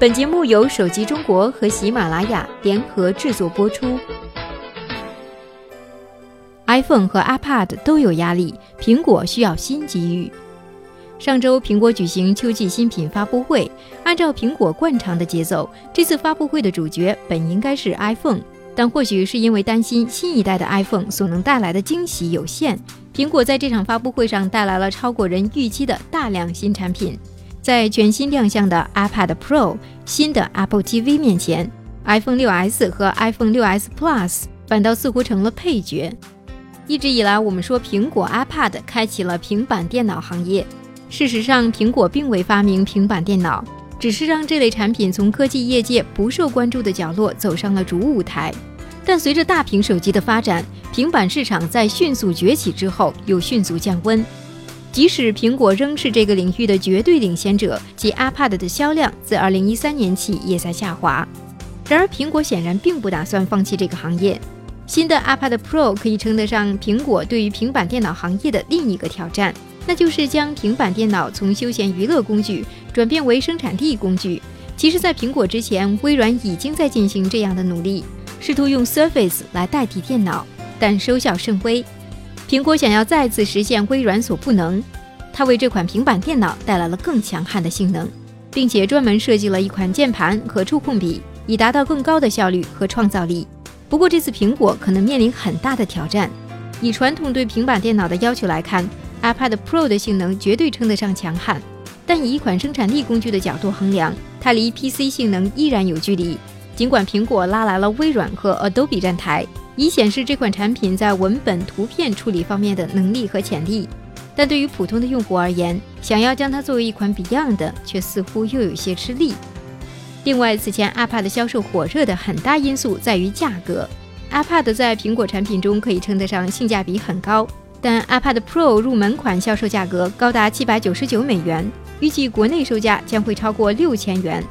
本节目由手机中国和喜马拉雅联合制作播出。iPhone 和 iPad 都有压力，苹果需要新机遇。上周，苹果举行秋季新品发布会。按照苹果惯常的节奏，这次发布会的主角本应该是 iPhone，但或许是因为担心新一代的 iPhone 所能带来的惊喜有限，苹果在这场发布会上带来了超过人预期的大量新产品。在全新亮相的 iPad Pro、新的 Apple TV 面前，iPhone 6s 和 iPhone 6s Plus 反倒似乎成了配角。一直以来，我们说苹果 iPad 开启了平板电脑行业。事实上，苹果并未发明平板电脑，只是让这类产品从科技业界不受关注的角落走上了主舞台。但随着大屏手机的发展，平板市场在迅速崛起之后又迅速降温。即使苹果仍是这个领域的绝对领先者，其 iPad 的销量自2013年起也在下滑。然而，苹果显然并不打算放弃这个行业。新的 iPad Pro 可以称得上苹果对于平板电脑行业的另一个挑战。那就是将平板电脑从休闲娱乐工具转变为生产力工具。其实，在苹果之前，微软已经在进行这样的努力，试图用 Surface 来代替电脑，但收效甚微。苹果想要再次实现微软所不能，它为这款平板电脑带来了更强悍的性能，并且专门设计了一款键盘和触控笔，以达到更高的效率和创造力。不过，这次苹果可能面临很大的挑战。以传统对平板电脑的要求来看，iPad Pro 的性能绝对称得上强悍，但以一款生产力工具的角度衡量，它离 PC 性能依然有距离。尽管苹果拉来了微软和 Adobe 站台，以显示这款产品在文本、图片处理方面的能力和潜力，但对于普通的用户而言，想要将它作为一款 Beyond，却似乎又有些吃力。另外，此前 iPad 销售火热的很大因素在于价格，iPad 在苹果产品中可以称得上性价比很高。但 iPad Pro 入门款销售价格高达七百九十九美元，预计国内售价将会超过六千元。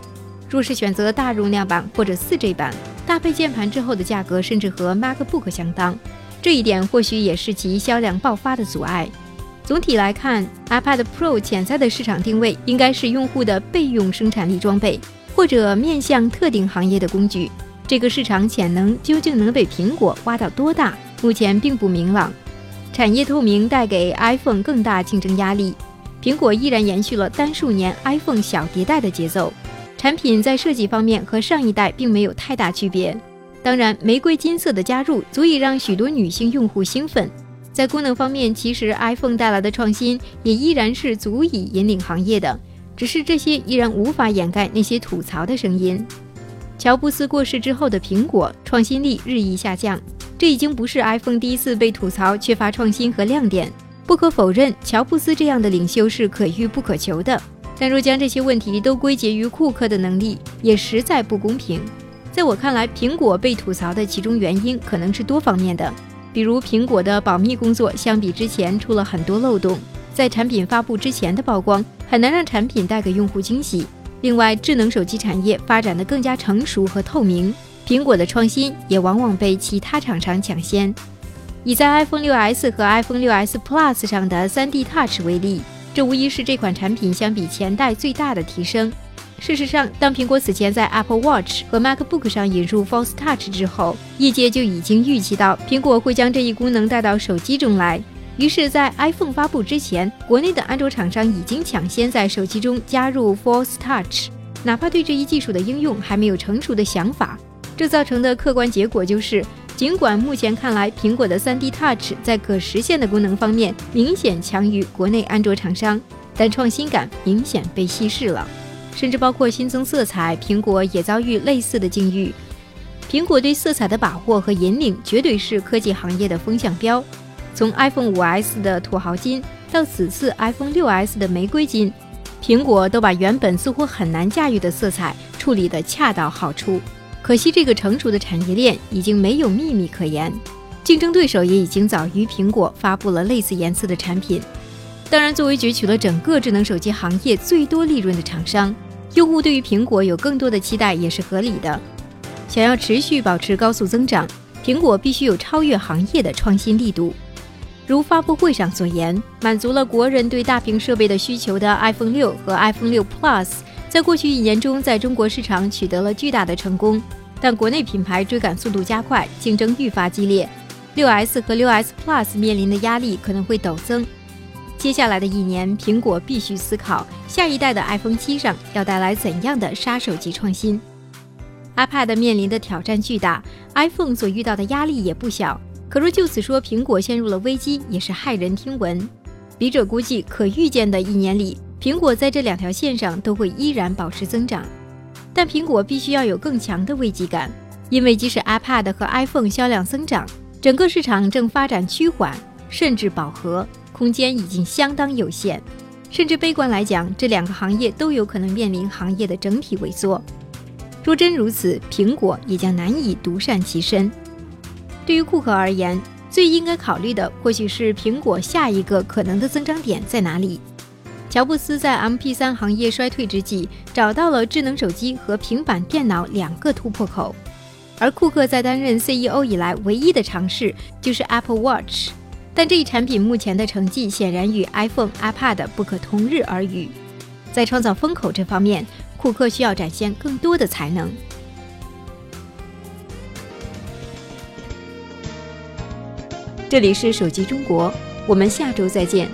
若是选择大容量版或者 4G 版，搭配键盘之后的价格甚至和 MacBook 相当，这一点或许也是其销量爆发的阻碍。总体来看，iPad Pro 潜在的市场定位应该是用户的备用生产力装备，或者面向特定行业的工具。这个市场潜能究竟能被苹果挖到多大，目前并不明朗。产业透明带给 iPhone 更大竞争压力，苹果依然延续了单数年 iPhone 小迭代的节奏，产品在设计方面和上一代并没有太大区别。当然，玫瑰金色的加入足以让许多女性用户兴奋。在功能方面，其实 iPhone 带来的创新也依然是足以引领行业的，只是这些依然无法掩盖那些吐槽的声音。乔布斯过世之后的苹果，创新力日益下降。这已经不是 iPhone 第一次被吐槽缺乏创新和亮点。不可否认，乔布斯这样的领袖是可遇不可求的。但若将这些问题都归结于库克的能力，也实在不公平。在我看来，苹果被吐槽的其中原因可能是多方面的，比如苹果的保密工作相比之前出了很多漏洞，在产品发布之前的曝光很难让产品带给用户惊喜。另外，智能手机产业发展的更加成熟和透明。苹果的创新也往往被其他厂商抢先。以在 iPhone 6s 和 iPhone 6s Plus 上的 3D Touch 为例，这无疑是这款产品相比前代最大的提升。事实上，当苹果此前在 Apple Watch 和 MacBook 上引入 Force Touch 之后，业界就已经预期到苹果会将这一功能带到手机中来。于是，在 iPhone 发布之前，国内的安卓厂商已经抢先在手机中加入 Force Touch，哪怕对这一技术的应用还没有成熟的想法。这造成的客观结果就是，尽管目前看来苹果的 3D Touch 在可实现的功能方面明显强于国内安卓厂商，但创新感明显被稀释了。甚至包括新增色彩，苹果也遭遇类似的境遇。苹果对色彩的把握和引领，绝对是科技行业的风向标。从 iPhone 5s 的土豪金到此次 iPhone 6s 的玫瑰金，苹果都把原本似乎很难驾驭的色彩处理得恰到好处。可惜，这个成熟的产业链已经没有秘密可言，竞争对手也已经早于苹果发布了类似颜色的产品。当然，作为攫取了整个智能手机行业最多利润的厂商，用户对于苹果有更多的期待也是合理的。想要持续保持高速增长，苹果必须有超越行业的创新力度。如发布会上所言，满足了国人对大屏设备的需求的 iPhone 6和 iPhone 6 Plus。在过去一年中，在中国市场取得了巨大的成功，但国内品牌追赶速度加快，竞争愈发激烈，6S 和 6S Plus 面临的压力可能会陡增。接下来的一年，苹果必须思考下一代的 iPhone 七上要带来怎样的杀手级创新。iPad 面临的挑战巨大，iPhone 所遇到的压力也不小。可若就此说苹果陷入了危机，也是骇人听闻。笔者估计，可预见的一年里，苹果在这两条线上都会依然保持增长。但苹果必须要有更强的危机感，因为即使 iPad 和 iPhone 销量增长，整个市场正发展趋缓，甚至饱和，空间已经相当有限。甚至悲观来讲，这两个行业都有可能面临行业的整体萎缩。若真如此，苹果也将难以独善其身。对于库克而言，最应该考虑的或许是苹果下一个可能的增长点在哪里。乔布斯在 MP3 行业衰退之际，找到了智能手机和平板电脑两个突破口，而库克在担任 CEO 以来唯一的尝试就是 Apple Watch，但这一产品目前的成绩显然与 iPhone、iPad 不可同日而语。在创造风口这方面，库克需要展现更多的才能。这里是手机中国，我们下周再见。